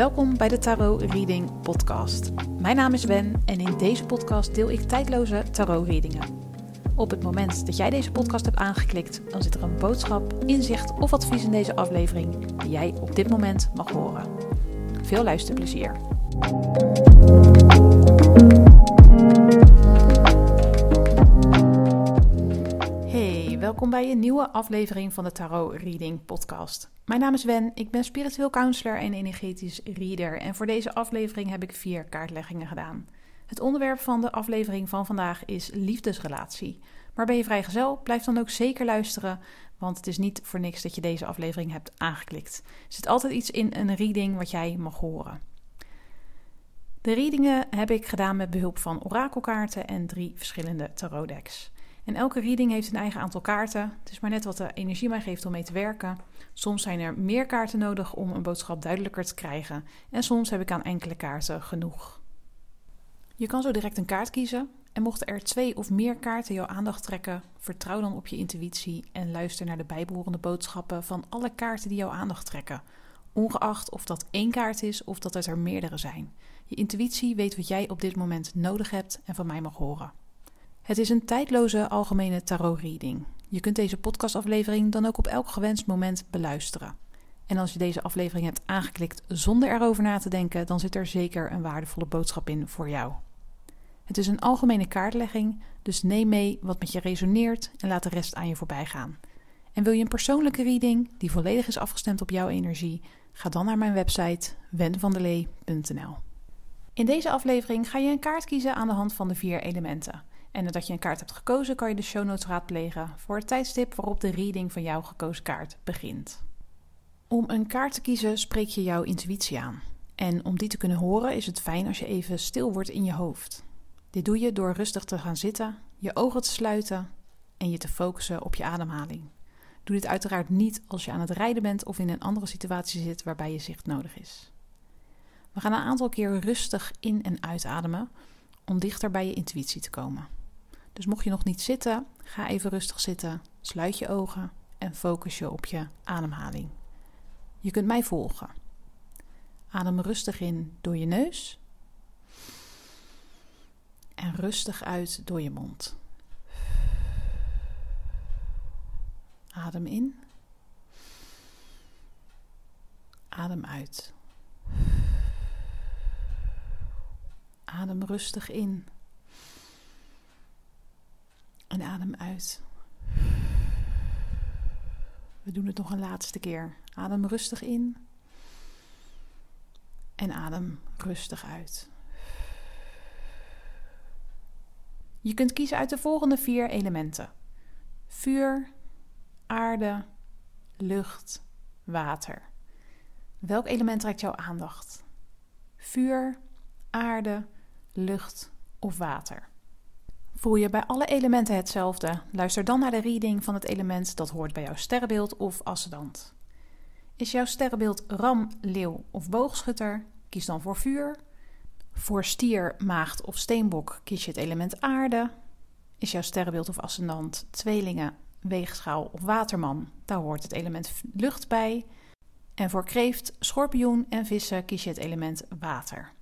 Welkom bij de Tarot Reading Podcast. Mijn naam is Wen en in deze podcast deel ik tijdloze tarot readingen. Op het moment dat jij deze podcast hebt aangeklikt, dan zit er een boodschap, inzicht of advies in deze aflevering die jij op dit moment mag horen. Veel luisterplezier. Welkom bij een nieuwe aflevering van de Tarot Reading Podcast. Mijn naam is Wen, ik ben spiritueel counselor en energetisch reader en voor deze aflevering heb ik vier kaartleggingen gedaan. Het onderwerp van de aflevering van vandaag is liefdesrelatie. Maar ben je vrijgezel? Blijf dan ook zeker luisteren, want het is niet voor niks dat je deze aflevering hebt aangeklikt. Er zit altijd iets in een reading wat jij mag horen. De readingen heb ik gedaan met behulp van orakelkaarten en drie verschillende tarotdecks. En elke reading heeft een eigen aantal kaarten. Het is maar net wat de energie mij geeft om mee te werken. Soms zijn er meer kaarten nodig om een boodschap duidelijker te krijgen. En soms heb ik aan enkele kaarten genoeg. Je kan zo direct een kaart kiezen. En mochten er twee of meer kaarten jouw aandacht trekken, vertrouw dan op je intuïtie en luister naar de bijbehorende boodschappen van alle kaarten die jouw aandacht trekken. Ongeacht of dat één kaart is of dat het er meerdere zijn. Je intuïtie weet wat jij op dit moment nodig hebt en van mij mag horen. Het is een tijdloze algemene tarot-reading. Je kunt deze podcastaflevering dan ook op elk gewenst moment beluisteren. En als je deze aflevering hebt aangeklikt zonder erover na te denken, dan zit er zeker een waardevolle boodschap in voor jou. Het is een algemene kaartlegging, dus neem mee wat met je resoneert en laat de rest aan je voorbij gaan. En wil je een persoonlijke reading die volledig is afgestemd op jouw energie? Ga dan naar mijn website wenvandelee.nl. In deze aflevering ga je een kaart kiezen aan de hand van de vier elementen. En nadat je een kaart hebt gekozen, kan je de show notes raadplegen voor het tijdstip waarop de reading van jouw gekozen kaart begint. Om een kaart te kiezen spreek je jouw intuïtie aan. En om die te kunnen horen is het fijn als je even stil wordt in je hoofd. Dit doe je door rustig te gaan zitten, je ogen te sluiten en je te focussen op je ademhaling. Doe dit uiteraard niet als je aan het rijden bent of in een andere situatie zit waarbij je zicht nodig is. We gaan een aantal keer rustig in- en uitademen om dichter bij je intuïtie te komen. Dus mocht je nog niet zitten, ga even rustig zitten, sluit je ogen en focus je op je ademhaling. Je kunt mij volgen. Adem rustig in door je neus en rustig uit door je mond. Adem in. Adem uit. Adem rustig in. Adem uit. We doen het nog een laatste keer. Adem rustig in. En adem rustig uit. Je kunt kiezen uit de volgende vier elementen: vuur, aarde, lucht, water. Welk element trekt jouw aandacht? Vuur, aarde, lucht of water? Voel je bij alle elementen hetzelfde? Luister dan naar de reading van het element dat hoort bij jouw sterrenbeeld of ascendant. Is jouw sterrenbeeld ram, leeuw of boogschutter? Kies dan voor vuur. Voor stier, maagd of steenbok kies je het element aarde. Is jouw sterrenbeeld of ascendant tweelingen, weegschaal of waterman? Daar hoort het element lucht bij. En voor kreeft, schorpioen en vissen kies je het element water.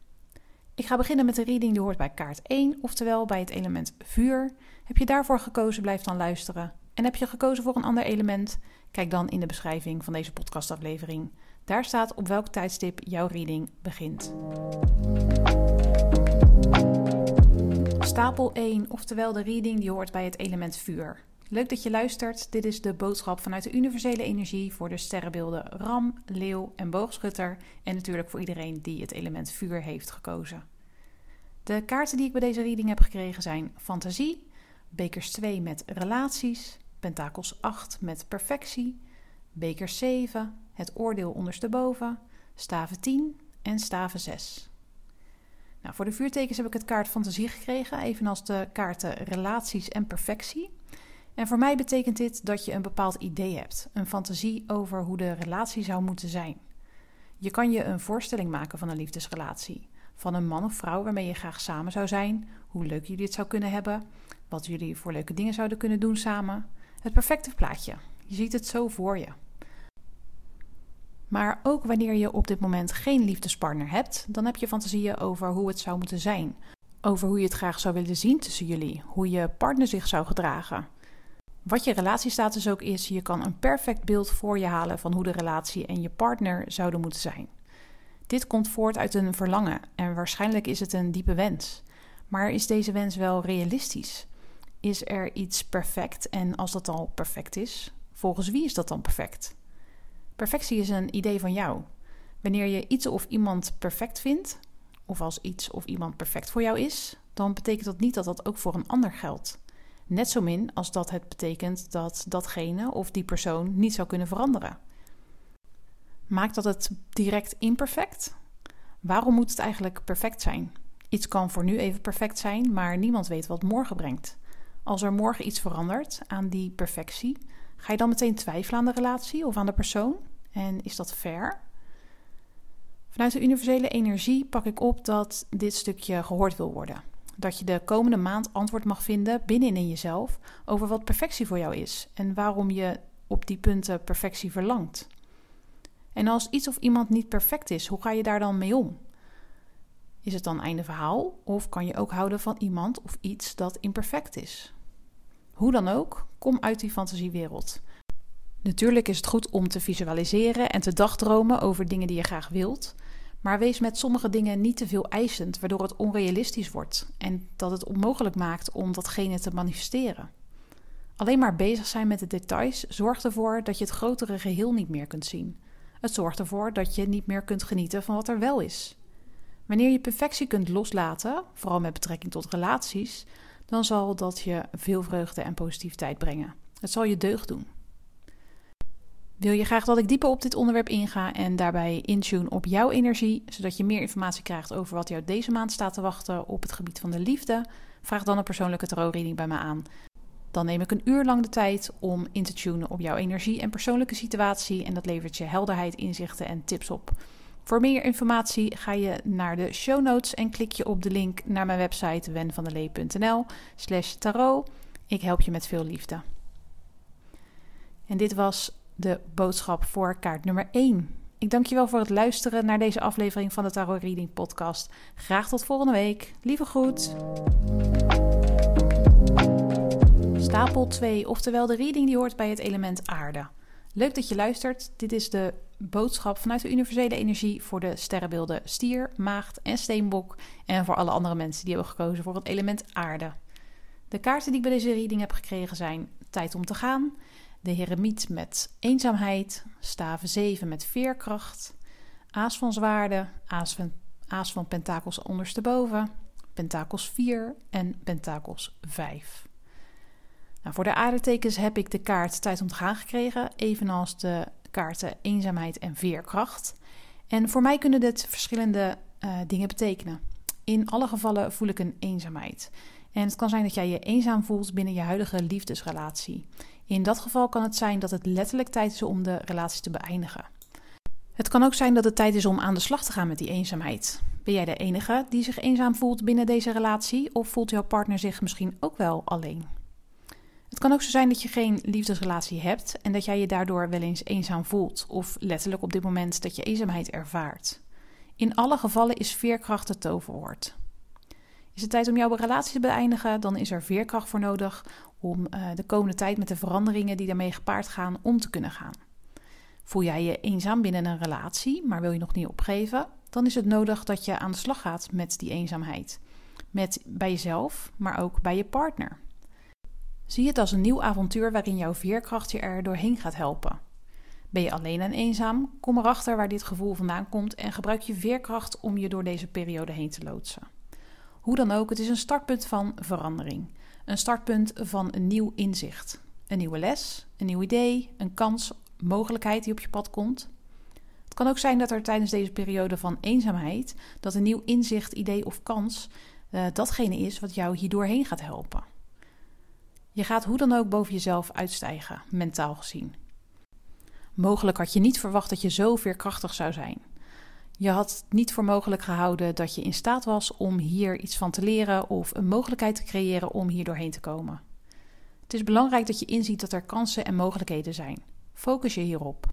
Ik ga beginnen met de reading die hoort bij kaart 1, oftewel bij het element vuur. Heb je daarvoor gekozen, blijf dan luisteren. En heb je gekozen voor een ander element? Kijk dan in de beschrijving van deze podcastaflevering. Daar staat op welk tijdstip jouw reading begint. Stapel 1, oftewel de reading die hoort bij het element vuur. Leuk dat je luistert. Dit is de boodschap vanuit de universele energie voor de sterrenbeelden Ram, Leeuw en Boogschutter. En natuurlijk voor iedereen die het element vuur heeft gekozen. De kaarten die ik bij deze reading heb gekregen zijn Fantasie, Bekers 2 met Relaties, Pentakels 8 met Perfectie, Bekers 7, Het Oordeel ondersteboven, Staven 10 en Staven 6. Nou, voor de vuurtekens heb ik het kaart Fantasie gekregen, evenals de kaarten Relaties en Perfectie. En voor mij betekent dit dat je een bepaald idee hebt, een fantasie over hoe de relatie zou moeten zijn. Je kan je een voorstelling maken van een liefdesrelatie, van een man of vrouw waarmee je graag samen zou zijn, hoe leuk jullie het zou kunnen hebben, wat jullie voor leuke dingen zouden kunnen doen samen. Het perfecte plaatje. Je ziet het zo voor je. Maar ook wanneer je op dit moment geen liefdespartner hebt, dan heb je fantasieën over hoe het zou moeten zijn. Over hoe je het graag zou willen zien tussen jullie, hoe je partner zich zou gedragen. Wat je relatiestatus ook is, je kan een perfect beeld voor je halen van hoe de relatie en je partner zouden moeten zijn. Dit komt voort uit een verlangen en waarschijnlijk is het een diepe wens. Maar is deze wens wel realistisch? Is er iets perfect en als dat al perfect is, volgens wie is dat dan perfect? Perfectie is een idee van jou. Wanneer je iets of iemand perfect vindt, of als iets of iemand perfect voor jou is, dan betekent dat niet dat dat ook voor een ander geldt. Net zo min als dat het betekent dat datgene of die persoon niet zou kunnen veranderen. Maakt dat het direct imperfect? Waarom moet het eigenlijk perfect zijn? Iets kan voor nu even perfect zijn, maar niemand weet wat morgen brengt. Als er morgen iets verandert aan die perfectie, ga je dan meteen twijfelen aan de relatie of aan de persoon? En is dat fair? Vanuit de universele energie pak ik op dat dit stukje gehoord wil worden. Dat je de komende maand antwoord mag vinden binnenin jezelf over wat perfectie voor jou is en waarom je op die punten perfectie verlangt. En als iets of iemand niet perfect is, hoe ga je daar dan mee om? Is het dan einde verhaal of kan je ook houden van iemand of iets dat imperfect is? Hoe dan ook, kom uit die fantasiewereld. Natuurlijk is het goed om te visualiseren en te dagdromen over dingen die je graag wilt. Maar wees met sommige dingen niet te veel eisend, waardoor het onrealistisch wordt en dat het onmogelijk maakt om datgene te manifesteren. Alleen maar bezig zijn met de details zorgt ervoor dat je het grotere geheel niet meer kunt zien. Het zorgt ervoor dat je niet meer kunt genieten van wat er wel is. Wanneer je perfectie kunt loslaten, vooral met betrekking tot relaties, dan zal dat je veel vreugde en positiviteit brengen. Het zal je deugd doen. Wil je graag dat ik dieper op dit onderwerp inga en daarbij intune op jouw energie, zodat je meer informatie krijgt over wat jou deze maand staat te wachten op het gebied van de liefde? Vraag dan een persoonlijke tarotreading bij me aan. Dan neem ik een uur lang de tijd om in te tunen op jouw energie en persoonlijke situatie en dat levert je helderheid, inzichten en tips op. Voor meer informatie ga je naar de show notes en klik je op de link naar mijn website wenvandelee.nl slash tarot. Ik help je met veel liefde. En dit was de boodschap voor kaart nummer 1. Ik dank je wel voor het luisteren naar deze aflevering van de Tarot Reading Podcast. Graag tot volgende week. Lieve groet. Stapel 2, oftewel de reading die hoort bij het element aarde. Leuk dat je luistert. Dit is de boodschap vanuit de universele energie voor de sterrenbeelden stier, maagd en steenbok. En voor alle andere mensen die hebben gekozen voor het element aarde. De kaarten die ik bij deze reading heb gekregen zijn tijd om te gaan, de heremiet met eenzaamheid, staven 7 met veerkracht, aas van zwaarden, aas van, aas van pentakels ondersteboven, pentakels 4 en pentakels 5. Nou, voor de aardetekens heb ik de kaart tijd om te gaan gekregen, evenals de kaarten eenzaamheid en veerkracht. En voor mij kunnen dit verschillende uh, dingen betekenen. In alle gevallen voel ik een eenzaamheid. En het kan zijn dat jij je eenzaam voelt binnen je huidige liefdesrelatie. In dat geval kan het zijn dat het letterlijk tijd is om de relatie te beëindigen. Het kan ook zijn dat het tijd is om aan de slag te gaan met die eenzaamheid. Ben jij de enige die zich eenzaam voelt binnen deze relatie of voelt jouw partner zich misschien ook wel alleen? Het kan ook zo zijn dat je geen liefdesrelatie hebt en dat jij je daardoor wel eens eenzaam voelt, of letterlijk op dit moment dat je eenzaamheid ervaart. In alle gevallen is veerkracht het toverwoord. Is het tijd om jouw relatie te beëindigen, dan is er veerkracht voor nodig om uh, de komende tijd met de veranderingen die daarmee gepaard gaan om te kunnen gaan. Voel jij je eenzaam binnen een relatie, maar wil je nog niet opgeven, dan is het nodig dat je aan de slag gaat met die eenzaamheid. Met bij jezelf, maar ook bij je partner. Zie het als een nieuw avontuur waarin jouw veerkracht je er doorheen gaat helpen. Ben je alleen en eenzaam? Kom erachter waar dit gevoel vandaan komt en gebruik je veerkracht om je door deze periode heen te loodsen. Hoe dan ook, het is een startpunt van verandering. Een startpunt van een nieuw inzicht. Een nieuwe les, een nieuw idee, een kans, mogelijkheid die op je pad komt. Het kan ook zijn dat er tijdens deze periode van eenzaamheid dat een nieuw inzicht, idee of kans uh, datgene is wat jou hier doorheen gaat helpen. Je gaat hoe dan ook boven jezelf uitstijgen, mentaal gezien. Mogelijk had je niet verwacht dat je zo veerkrachtig zou zijn. Je had niet voor mogelijk gehouden dat je in staat was om hier iets van te leren of een mogelijkheid te creëren om hier doorheen te komen. Het is belangrijk dat je inziet dat er kansen en mogelijkheden zijn. Focus je hierop.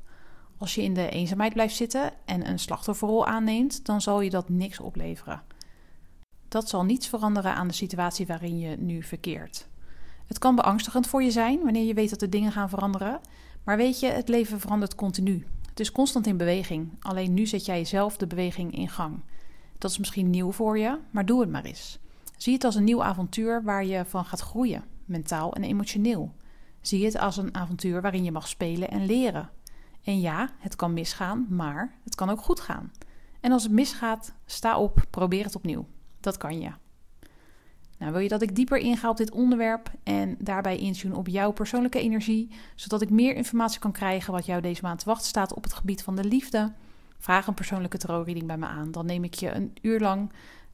Als je in de eenzaamheid blijft zitten en een slachtofferrol aanneemt, dan zal je dat niks opleveren. Dat zal niets veranderen aan de situatie waarin je nu verkeert. Het kan beangstigend voor je zijn wanneer je weet dat de dingen gaan veranderen, maar weet je, het leven verandert continu. Het is constant in beweging, alleen nu zet jij zelf de beweging in gang. Dat is misschien nieuw voor je, maar doe het maar eens. Zie het als een nieuw avontuur waar je van gaat groeien, mentaal en emotioneel. Zie het als een avontuur waarin je mag spelen en leren. En ja, het kan misgaan, maar het kan ook goed gaan. En als het misgaat, sta op, probeer het opnieuw. Dat kan je. Nou, wil je dat ik dieper inga op dit onderwerp en daarbij intune op jouw persoonlijke energie, zodat ik meer informatie kan krijgen wat jou deze maand wacht staat op het gebied van de liefde? Vraag een persoonlijke tarotreading bij me aan. Dan neem ik je een uur lang,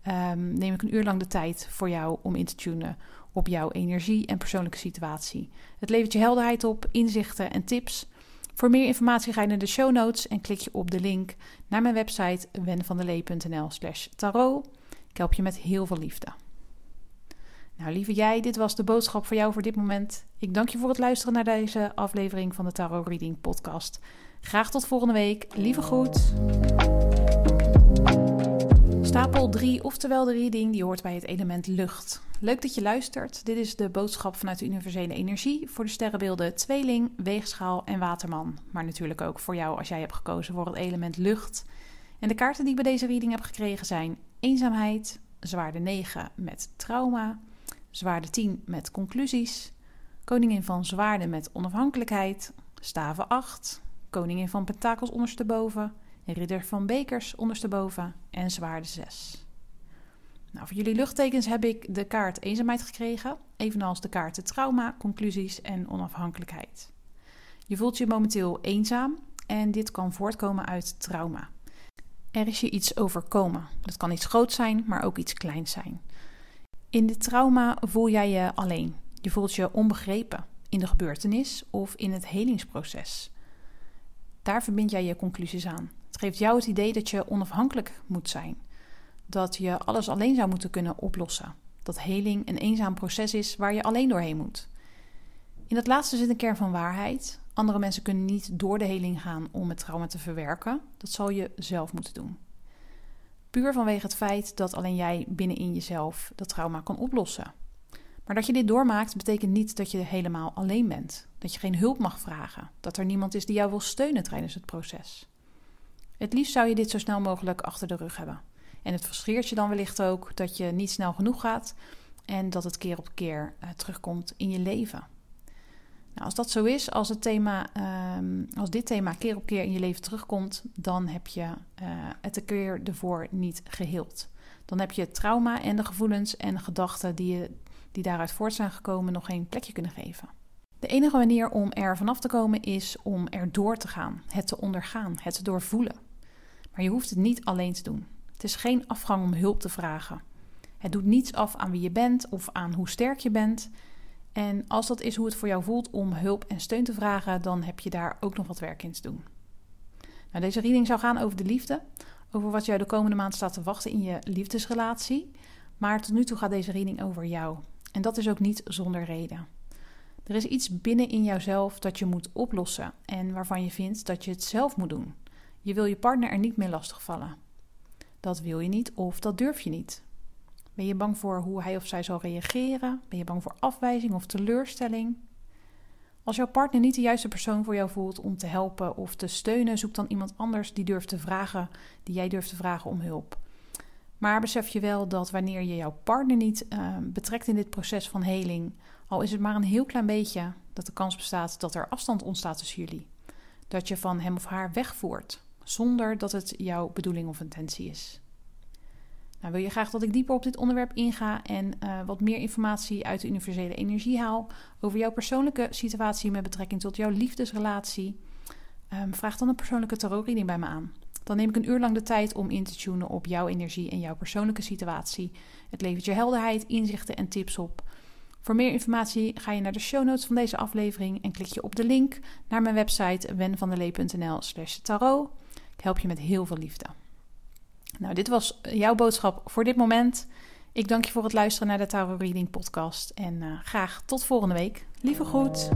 um, neem ik een uur lang de tijd voor jou om in te tunen op jouw energie en persoonlijke situatie. Het levert je helderheid op, inzichten en tips. Voor meer informatie ga je naar de show notes en klik je op de link naar mijn website wenvandelee.nl/slash tarot. Ik help je met heel veel liefde. Nou, lieve jij, dit was de boodschap voor jou voor dit moment. Ik dank je voor het luisteren naar deze aflevering van de Tarot Reading Podcast. Graag tot volgende week. Lieve groet. Stapel 3, oftewel de reading, die hoort bij het element lucht. Leuk dat je luistert. Dit is de boodschap vanuit de universele energie voor de sterrenbeelden tweeling, weegschaal en waterman. Maar natuurlijk ook voor jou als jij hebt gekozen voor het element lucht. En de kaarten die ik bij deze reading heb gekregen zijn eenzaamheid, zwaarde 9 met trauma, zwaarde 10 met conclusies, koningin van zwaarden met onafhankelijkheid, staven 8, koningin van pentakels ondersteboven, ridder van bekers ondersteboven en zwaarde 6. Nou, voor jullie luchttekens heb ik de kaart eenzaamheid gekregen, evenals de kaarten trauma, conclusies en onafhankelijkheid. Je voelt je momenteel eenzaam en dit kan voortkomen uit trauma. Er is je iets overkomen. Dat kan iets groot zijn, maar ook iets kleins zijn. In dit trauma voel jij je alleen. Je voelt je onbegrepen in de gebeurtenis of in het helingsproces. Daar verbind jij je conclusies aan. Het geeft jou het idee dat je onafhankelijk moet zijn. Dat je alles alleen zou moeten kunnen oplossen. Dat heling een eenzaam proces is waar je alleen doorheen moet. In dat laatste zit een kern van waarheid. Andere mensen kunnen niet door de heling gaan om het trauma te verwerken. Dat zal je zelf moeten doen. Puur vanwege het feit dat alleen jij binnenin jezelf dat trauma kan oplossen. Maar dat je dit doormaakt betekent niet dat je helemaal alleen bent. Dat je geen hulp mag vragen. Dat er niemand is die jou wil steunen tijdens het proces. Het liefst zou je dit zo snel mogelijk achter de rug hebben. En het frustreert je dan wellicht ook dat je niet snel genoeg gaat en dat het keer op keer uh, terugkomt in je leven. Nou, als dat zo is, als, het thema, um, als dit thema keer op keer in je leven terugkomt, dan heb je uh, het een keer ervoor niet geheeld. Dan heb je het trauma en de gevoelens en gedachten die, je, die daaruit voort zijn gekomen nog geen plekje kunnen geven. De enige manier om er vanaf te komen is om er door te gaan, het te ondergaan, het te doorvoelen. Maar je hoeft het niet alleen te doen. Het is geen afgang om hulp te vragen. Het doet niets af aan wie je bent of aan hoe sterk je bent. En als dat is hoe het voor jou voelt om hulp en steun te vragen, dan heb je daar ook nog wat werk in te doen. Nou, deze reading zou gaan over de liefde, over wat jou de komende maand staat te wachten in je liefdesrelatie. Maar tot nu toe gaat deze reading over jou. En dat is ook niet zonder reden. Er is iets binnen in jouzelf dat je moet oplossen en waarvan je vindt dat je het zelf moet doen. Je wil je partner er niet mee lastigvallen. Dat wil je niet of dat durf je niet. Ben je bang voor hoe hij of zij zal reageren? Ben je bang voor afwijzing of teleurstelling? Als jouw partner niet de juiste persoon voor jou voelt om te helpen of te steunen, zoek dan iemand anders die durft te vragen, die jij durft te vragen om hulp. Maar besef je wel dat wanneer je jouw partner niet uh, betrekt in dit proces van heling, al is het maar een heel klein beetje, dat de kans bestaat dat er afstand ontstaat tussen jullie. Dat je van hem of haar wegvoert, zonder dat het jouw bedoeling of intentie is. Nou, wil je graag dat ik dieper op dit onderwerp inga en uh, wat meer informatie uit de universele energie haal over jouw persoonlijke situatie met betrekking tot jouw liefdesrelatie? Um, vraag dan een persoonlijke tarotreading bij me aan. Dan neem ik een uur lang de tijd om in te tunen op jouw energie en jouw persoonlijke situatie. Het levert je helderheid, inzichten en tips op. Voor meer informatie ga je naar de show notes van deze aflevering en klik je op de link naar mijn website wenvandelee.nl/slash tarot. Ik help je met heel veel liefde. Nou, dit was jouw boodschap voor dit moment. Ik dank je voor het luisteren naar de Tarot Reading podcast en uh, graag tot volgende week. Lieve groet.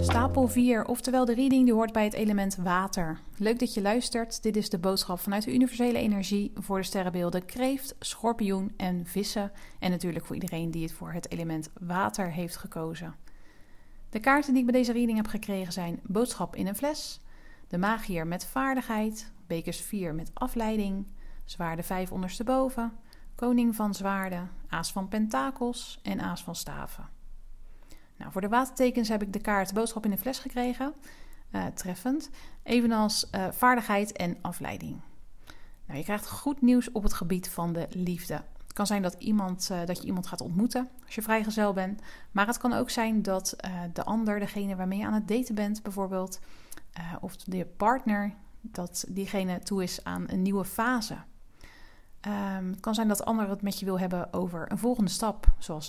stapel 4, oftewel de reading, die hoort bij het element water. Leuk dat je luistert. Dit is de boodschap vanuit de universele energie voor de sterrenbeelden kreeft, schorpioen en vissen. En natuurlijk voor iedereen die het voor het element water heeft gekozen. De kaarten die ik bij deze reading heb gekregen zijn boodschap in een fles, de magier met vaardigheid, bekers 4 met afleiding, zwaarde 5 ondersteboven, koning van zwaarden, aas van pentakels en aas van staven. Nou, voor de watertekens heb ik de kaart boodschap in een fles gekregen. Uh, treffend. Evenals uh, vaardigheid en afleiding. Nou, je krijgt goed nieuws op het gebied van de liefde. Het kan zijn dat, iemand, uh, dat je iemand gaat ontmoeten als je vrijgezel bent. Maar het kan ook zijn dat de ander, degene waarmee je aan het daten bent bijvoorbeeld... of de partner, dat diegene toe is aan een nieuwe fase. Um, het kan zijn dat de ander het met je wil hebben over een volgende stap, zoals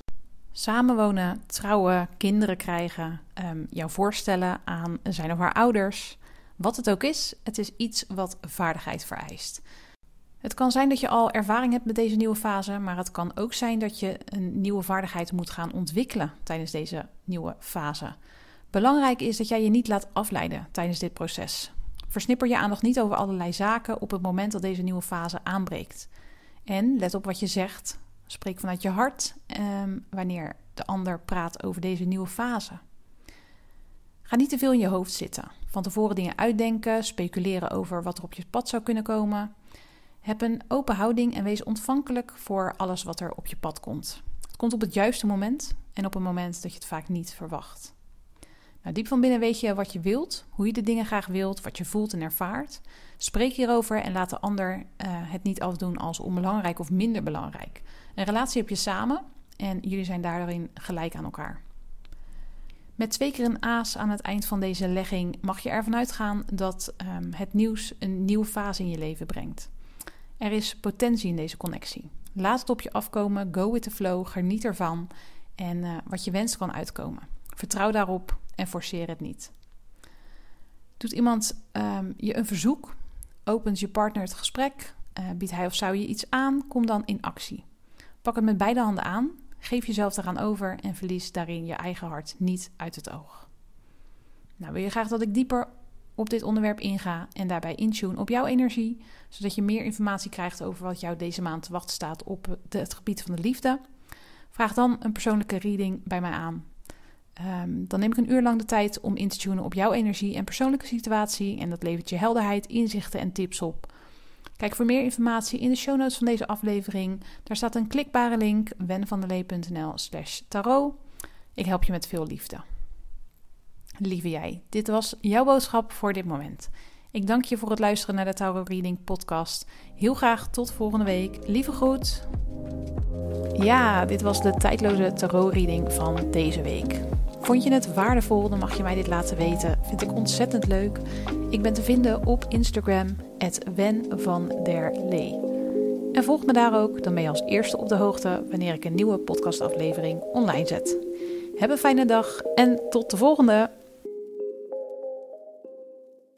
Samenwonen, trouwen, kinderen krijgen, um, jou voorstellen aan zijn of haar ouders. Wat het ook is, het is iets wat vaardigheid vereist. Het kan zijn dat je al ervaring hebt met deze nieuwe fase, maar het kan ook zijn dat je een nieuwe vaardigheid moet gaan ontwikkelen tijdens deze nieuwe fase. Belangrijk is dat jij je niet laat afleiden tijdens dit proces. Versnipper je aandacht niet over allerlei zaken op het moment dat deze nieuwe fase aanbreekt. En let op wat je zegt, Spreek vanuit je hart ehm, wanneer de ander praat over deze nieuwe fase. Ga niet te veel in je hoofd zitten. Van tevoren dingen uitdenken, speculeren over wat er op je pad zou kunnen komen. Heb een open houding en wees ontvankelijk voor alles wat er op je pad komt. Het komt op het juiste moment en op een moment dat je het vaak niet verwacht. Nou, diep van binnen weet je wat je wilt, hoe je de dingen graag wilt, wat je voelt en ervaart. Spreek hierover en laat de ander uh, het niet afdoen als onbelangrijk of minder belangrijk. Een relatie heb je samen en jullie zijn daarin gelijk aan elkaar. Met twee keer een aas aan het eind van deze legging mag je ervan uitgaan dat um, het nieuws een nieuwe fase in je leven brengt. Er is potentie in deze connectie. Laat het op je afkomen, go with the flow, geniet ervan en uh, wat je wenst kan uitkomen. Vertrouw daarop en forceer het niet. Doet iemand um, je een verzoek? Opent je partner het gesprek? Uh, biedt hij of zou je iets aan? Kom dan in actie. Pak het met beide handen aan, geef jezelf eraan over en verlies daarin je eigen hart niet uit het oog. Nou, wil je graag dat ik dieper op dit onderwerp inga en daarbij intune op jouw energie, zodat je meer informatie krijgt over wat jou deze maand te wachten staat op het gebied van de liefde? Vraag dan een persoonlijke reading bij mij aan. Um, dan neem ik een uur lang de tijd om in te tunen op jouw energie en persoonlijke situatie. En dat levert je helderheid, inzichten en tips op Kijk voor meer informatie in de show notes van deze aflevering. Daar staat een klikbare link wenvandelee.nl slash tarot. Ik help je met veel liefde. Lieve jij, dit was jouw boodschap voor dit moment. Ik dank je voor het luisteren naar de Tarot Reading podcast. Heel graag tot volgende week. Lieve groet. Ja, dit was de tijdloze tarot reading van deze week. Vond je het waardevol, dan mag je mij dit laten weten. Vind ik ontzettend leuk. Ik ben te vinden op Instagram, Wen van der Lee. En volg me daar ook, dan ben je als eerste op de hoogte wanneer ik een nieuwe podcastaflevering online zet. Heb een fijne dag en tot de volgende!